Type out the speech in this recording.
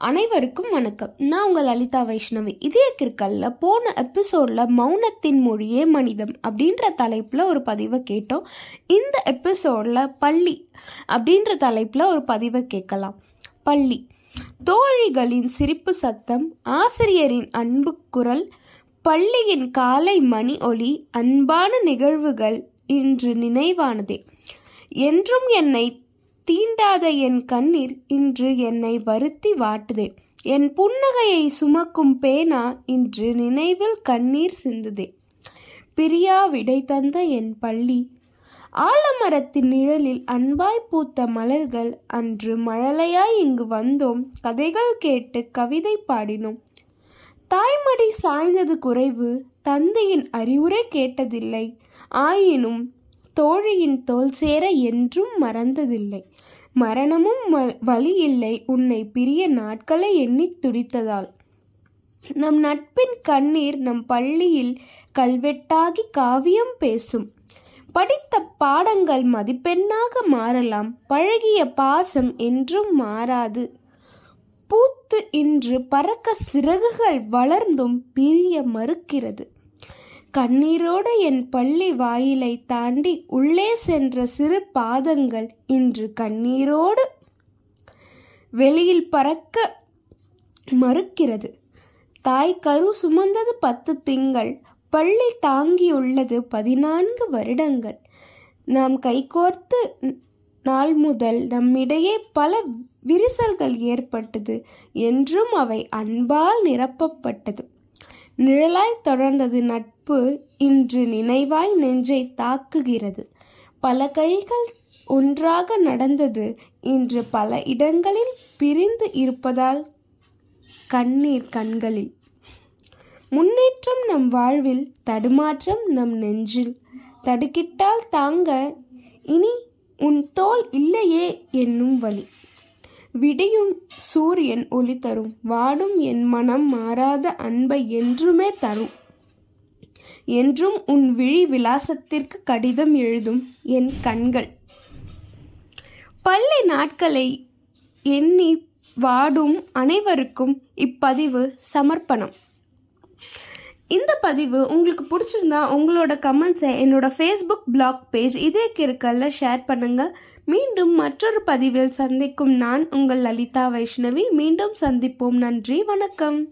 அனைவருக்கும் வணக்கம். நான் உங்கள் லலிதா வைஷ்ணவி. இதய கிற்கல்ல போன எபிசோட்ல மௌனத்தின் மொழியே மனிதம் அப்படின்ற தலைப்புல ஒரு பதிவை கேட்டோம். இந்த எபிசோட்ல பள்ளி அப்படின்ற தலைப்புல ஒரு பதிவை கேட்கலாம். பள்ளி. தோழிகளின் சிரிப்பு சத்தம் ஆசிரியரின் அன்பு குரல் பள்ளியின் காலை மணி ஒலி அன்பான நிகழ்வுகள் இன்று நினைவானதே. என்றும் என்னை தீண்டாத என் கண்ணீர் இன்று என்னை வருத்தி வாட்டுதே. என் புன்னகையை சுமக்கும் பேனா இன்று நினைவில் கண்ணீர் சிந்துதே. பிரியா விடை தந்த என் பள்ளி. ஆலமரத்தின் நிழலில் அன்பாய் பூத்த மலர்கள் அன்று மழலையாய் இங்கு வந்தோம். கதைகள் கேட்டு கவிதை பாடினோம். தாய்மடி சாய்ந்தது குறைவு தந்தையின் அறிவுரை கேட்டதில்லை. ஆயினும் தோழியின் தோல் சேர என்றும் மறந்ததில்லை. மரணமும் வ- வழி இல்லை உன்னை பிரிய நாட்களை எண்ணித் துடித்ததால். நம் நட்பின் கண்ணீர் நம் பள்ளியில் கல்வெட்டாகி காவியம் பேசும். படித்த பாடங்கள் மதிப்பெண்ணாக மாறலாம். பழகிய பாசம் என்றும் மாறாது. பூத்து இன்று பறக்க சிறகுகள் வளர்ந்தும் பிரிய மறுக்கிறது. கண்ணீரோடு என் பள்ளி வாயிலை தாண்டி உள்ளே சென்ற சிறு பாதங்கள் இன்று கண்ணீரோடு வெளியில் பறக்க மறுக்கிறது. தாய் கரு சுமந்தது பத்து திங்கள் பள்ளி தாங்கியுள்ளது பதினான்கு வருடங்கள். நாம் கைகோர்த்து நாள் முதல் நம்மிடையே பல விரிசல்கள் ஏற்பட்டது என்றும் அவை அன்பால் நிரப்பப்பட்டது. நிழலாய் தொடர்ந்தது நட்பு இன்று நினைவாய் நெஞ்சை தாக்குகிறது. பல கைகள் ஒன்றாக நடந்தது. இன்று பல இடங்களில் பிரிந்து இருப்பதால் கண்ணீர் கண்களில். முன்னேற்றம் நம் வாழ்வில் தடுமாற்றம் நம் நெஞ்சில். தடுக்கிட்டால் தாங்க இனி உன் தோல் இல்லையே என்னும் வழி. விடியும் சூரியன் ஒளி தரும். வாடும் என் மனம் மாறாத அன்பை என்றுமே தரும். என்றும் உன் விழி விலாசத்திற்கு கடிதம் எழுதும் என் கண்கள். பள்ளி நாட்களை எண்ணி வாடும் அனைவருக்கும் இப்பதிவு சமர்ப்பணம். இந்த பதிவு உங்களுக்கு பிடிச்சிருந்தா உங்களோட கமெண்ட்ஸை என்னோட ஃபேஸ்புக் பிளாக் பேஜ் இதே கிருக்கல்ல ஷேர் பண்ணுங்க. மீண்டும் மற்றொரு பதிவில் சந்திக்கும் நான் உங்கள் லலிதா வைஷ்ணவி. மீண்டும் சந்திப்போம். நன்றி. வணக்கம்.